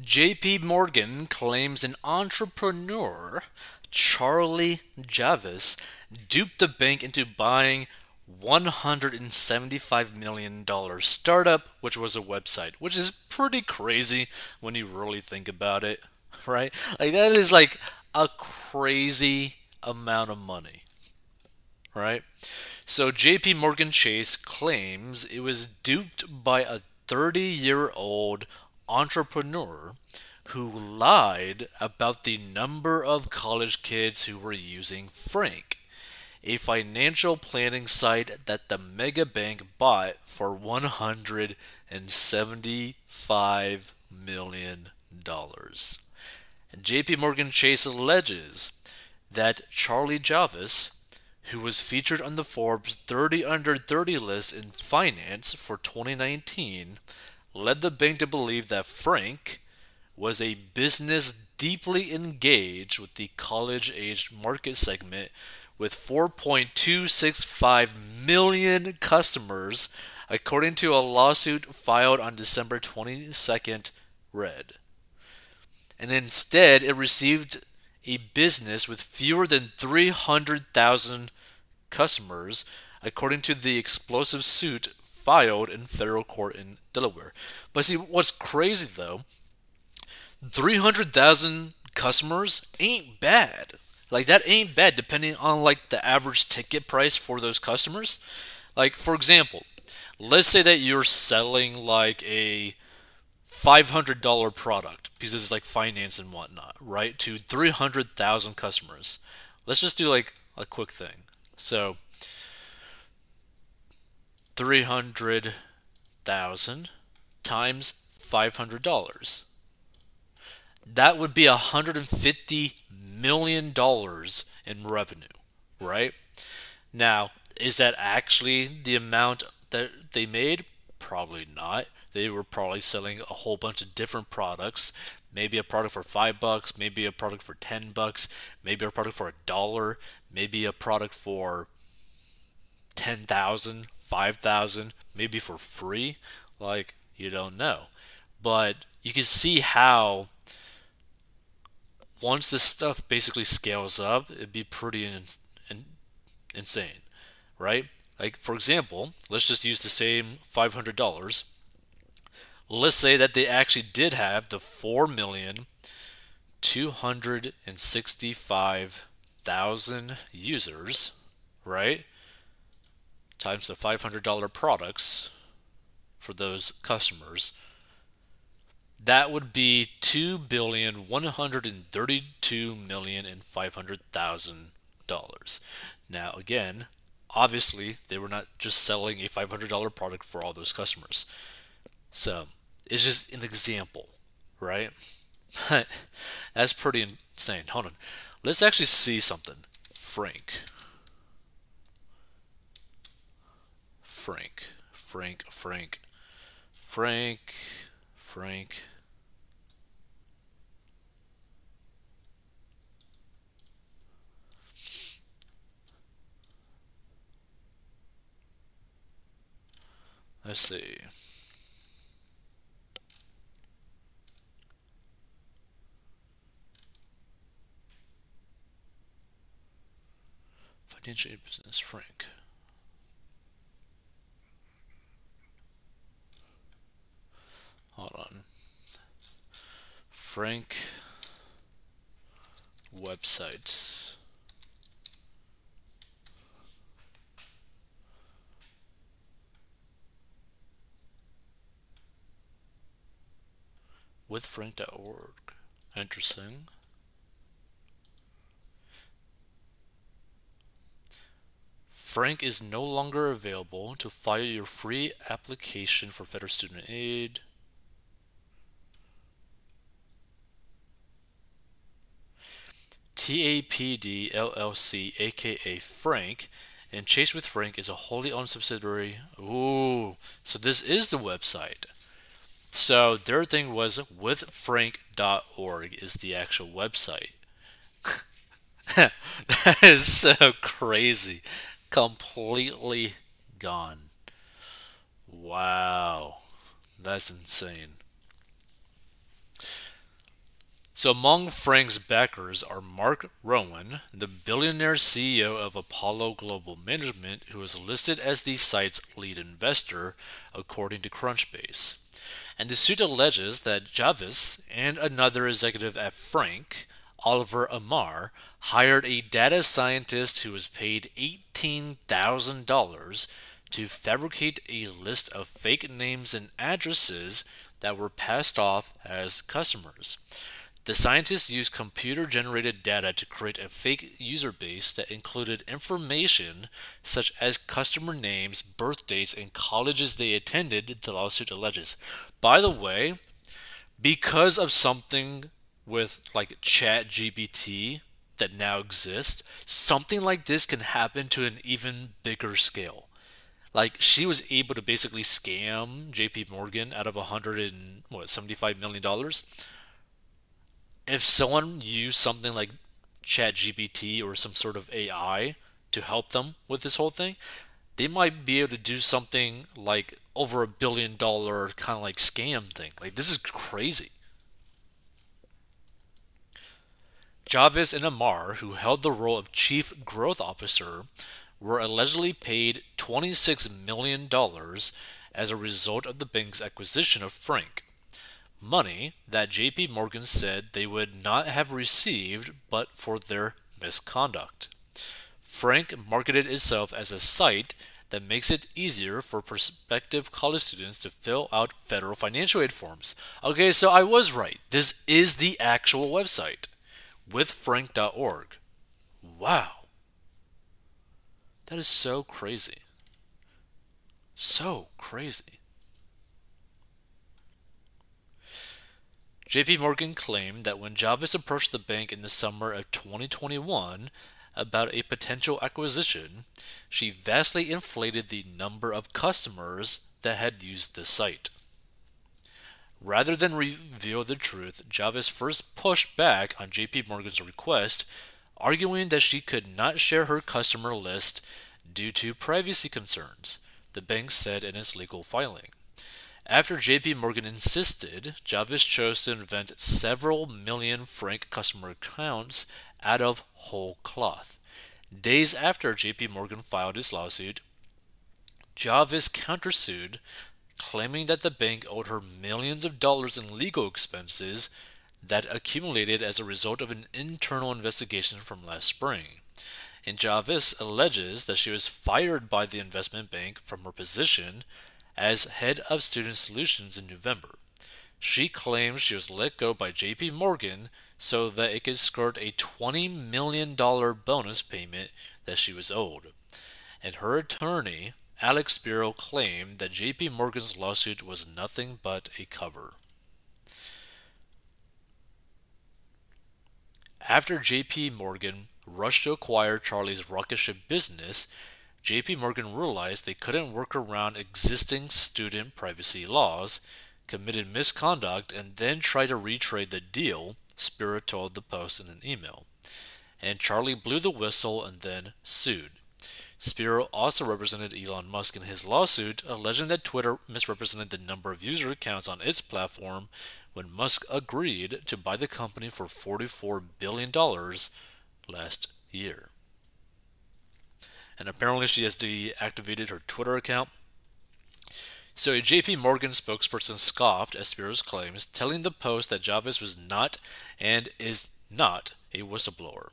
JP Morgan claims an entrepreneur, Charlie Javice, duped the bank into buying $175 million startup, which was a website, which is pretty crazy when you really think about it, right? Like, that is like a crazy amount of money, right? So, JP Morgan Chase claims it was duped by a 30 year old entrepreneur who lied about the number of college kids who were using Frank, a financial planning site that the mega bank bought for 175 million dollars. JP Morgan Chase alleges that Charlie Javice, who was featured on the Forbes 30 under 30 list in finance for 2019, led the bank to believe that Frank was a business deeply engaged with the college aged market segment with 4.265 million customers, according to a lawsuit filed on December 22nd, read. And instead, it received a business with fewer than 300,000 customers, according to the explosive suit filed in federal court in Delaware. But see, what's crazy though, 300,000 customers ain't bad. Like that ain't bad depending on like the average ticket price for those customers. Like for example, let's say that you're selling like a $500 product because this is like finance and whatnot, right? To 300,000 customers. Let's just do like a quick thing. So 300,000 times $500. That would be $150 million in revenue, right? Now, is that actually the amount that they made? Probably not. They were probably selling a whole bunch of different products. Maybe a product for five bucks, maybe a product for ten bucks, maybe a product for a dollar, maybe a product for ten thousand, 5,000, maybe for free. Like, you don't know. But you can see how once this stuff basically scales up, it'd be pretty in, in, insane, right? Like, for example, let's just use the same $500. Let's say that they actually did have the 4,265,000 users, right? Times the $500 products for those customers, that would be two billion one hundred and thirty-two million and five hundred thousand dollars. Now, again, obviously they were not just selling a five hundred dollar product for all those customers. So it's just an example, right? That's pretty insane. Hold on, let's actually see something. Frank. Frank. Frank, Frank, Frank, Frank. Let's see. Financial business, Frank. Hold on. Frank websites. With Frank.org. Interesting. Frank is no longer available to file your free application for federal student aid. TAPD LLC, aka Frank, and Chase with Frank is a wholly owned subsidiary. Ooh, so this is the website. So their thing was withfrank.org is the actual website. that is so crazy. Completely gone. Wow. That's insane. So, among Frank's backers are Mark Rowan, the billionaire CEO of Apollo Global Management, who is listed as the site's lead investor, according to Crunchbase. And the suit alleges that Javice and another executive at Frank, Oliver Amar, hired a data scientist who was paid $18,000 to fabricate a list of fake names and addresses that were passed off as customers. The scientists used computer generated data to create a fake user base that included information such as customer names, birth dates, and colleges they attended, the lawsuit alleges. By the way, because of something with like ChatGPT that now exists, something like this can happen to an even bigger scale. Like she was able to basically scam JP Morgan out of 100 and what 75 million dollars if someone used something like ChatGPT or some sort of AI to help them with this whole thing, they might be able to do something like over a billion dollar kind of like scam thing. Like this is crazy. Jarvis and Amar, who held the role of chief growth officer, were allegedly paid $26 million as a result of the bank's acquisition of Frank money that JP Morgan said they would not have received but for their misconduct. Frank marketed itself as a site that makes it easier for prospective college students to fill out federal financial aid forms. Okay, so I was right. This is the actual website withfrank.org. Wow. That is so crazy. So crazy. JP Morgan claimed that when Jarvis approached the bank in the summer of 2021 about a potential acquisition, she vastly inflated the number of customers that had used the site. Rather than reveal the truth, Jarvis first pushed back on JP Morgan's request, arguing that she could not share her customer list due to privacy concerns, the bank said in its legal filing. After JP Morgan insisted, Jarvis chose to invent several million Frank customer accounts out of whole cloth. Days after JP Morgan filed his lawsuit, Jarvis countersued, claiming that the bank owed her millions of dollars in legal expenses that accumulated as a result of an internal investigation from last spring. And Jarvis alleges that she was fired by the investment bank from her position as head of Student Solutions in November. She claims she was let go by JP Morgan so that it could skirt a $20 million bonus payment that she was owed. And her attorney, Alex Spiro, claimed that JP Morgan's lawsuit was nothing but a cover. After JP Morgan rushed to acquire Charlie's rocket ship business, JP Morgan realized they couldn't work around existing student privacy laws, committed misconduct, and then tried to retrade the deal, Spiro told the Post in an email. And Charlie blew the whistle and then sued. Spiro also represented Elon Musk in his lawsuit, alleging that Twitter misrepresented the number of user accounts on its platform when Musk agreed to buy the company for $44 billion last year and apparently she has deactivated her Twitter account. So a JP Morgan spokesperson scoffed at Spiro's claims, telling the Post that Javice was not and is not a whistleblower.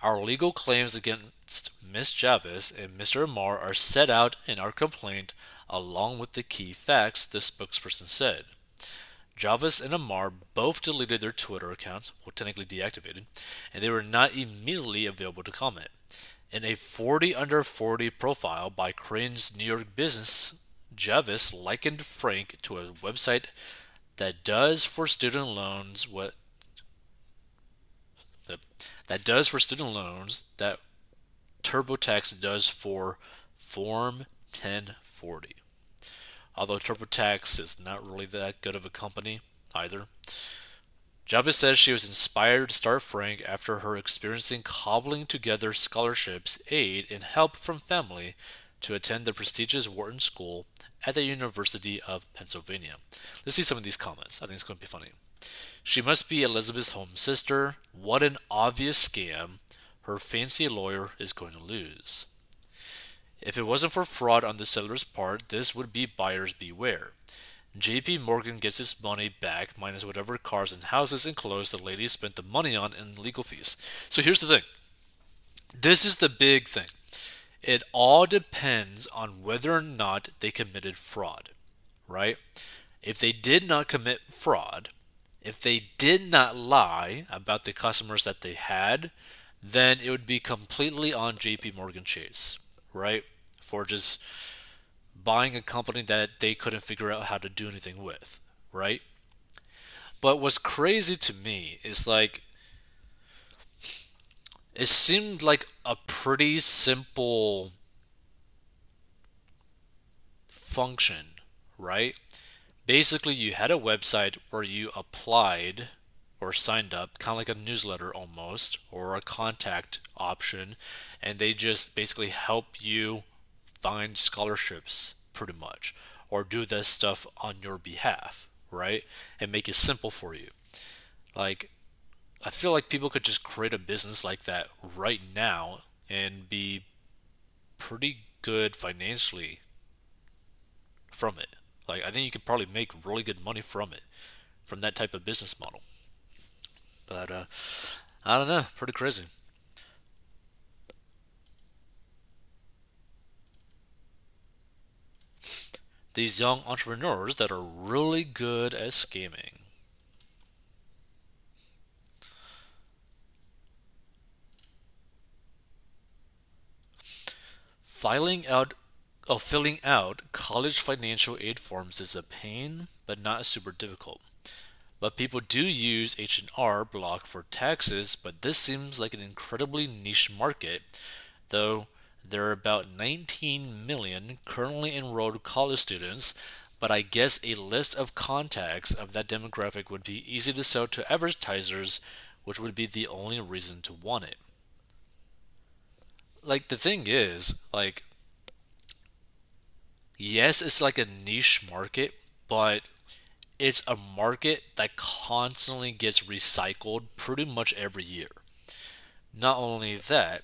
Our legal claims against Ms. Javice and Mr. Amar are set out in our complaint along with the key facts, the spokesperson said. Javice and Amar both deleted their Twitter accounts, well, technically deactivated, and they were not immediately available to comment. In a 40 under 40 profile by Crain's New York Business, Jarvis likened Frank to a website that does for student loans what that does for student loans that TurboTax does for Form 1040. Although TurboTax is not really that good of a company either. Jarvis says she was inspired to start Frank after her experiencing cobbling together scholarships, aid, and help from family to attend the prestigious Wharton School at the University of Pennsylvania. Let's see some of these comments. I think it's going to be funny. She must be Elizabeth's home sister. What an obvious scam. Her fancy lawyer is going to lose. If it wasn't for fraud on the seller's part, this would be buyers beware. JP Morgan gets its money back minus whatever cars and houses and clothes the lady spent the money on in legal fees. So here's the thing. This is the big thing. It all depends on whether or not they committed fraud, right? If they did not commit fraud, if they did not lie about the customers that they had, then it would be completely on JP Morgan Chase, right? For just buying a company that they couldn't figure out how to do anything with, right? But what's crazy to me is like it seemed like a pretty simple function, right? Basically, you had a website where you applied or signed up, kind of like a newsletter almost, or a contact option, and they just basically help you find scholarships pretty much, or do this stuff on your behalf, right? And make it simple for you. Like, I feel like people could just create a business like that right now and be pretty good financially from it. Like, I think you could probably make really good money from it, from that type of business model. But, uh, I don't know, pretty crazy. These young entrepreneurs that are really good at scamming. Filing out oh, filling out college financial aid forms is a pain, but not super difficult. But people do use H&R Block for taxes, but this seems like an incredibly niche market, though there are about 19 million currently enrolled college students, but I guess a list of contacts of that demographic would be easy to sell to advertisers, which would be the only reason to want it like the thing is, like yes, it's like a niche market, but it's a market that constantly gets recycled pretty much every year. Not only that,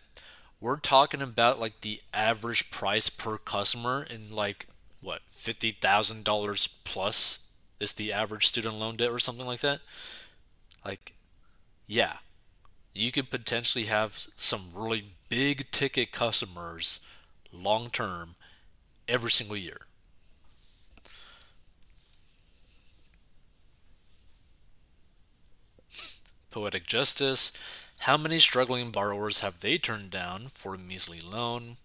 we're talking about like the average price per customer in like what fifty thousand dollars plus is the average student loan debt or something like that. Like, yeah, you could potentially have some really big ticket customers long term every single year. Poetic Justice. How many struggling borrowers have they turned down for a measly loan?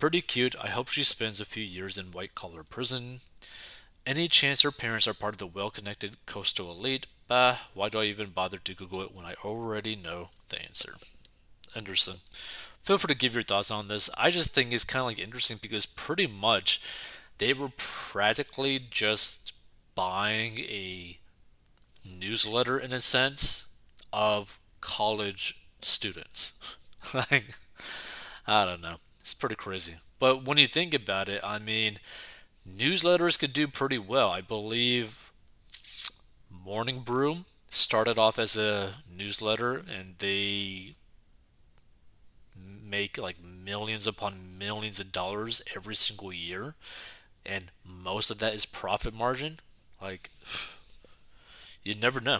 Pretty cute. I hope she spends a few years in white collar prison. Any chance her parents are part of the well connected coastal elite? Bah, why do I even bother to Google it when I already know the answer? Anderson. Feel free to give your thoughts on this. I just think it's kind of like interesting because pretty much they were practically just buying a newsletter in a sense of college students. like, I don't know. It's pretty crazy. But when you think about it, I mean, newsletters could do pretty well. I believe Morning Brew started off as a newsletter and they make like millions upon millions of dollars every single year and most of that is profit margin like you never know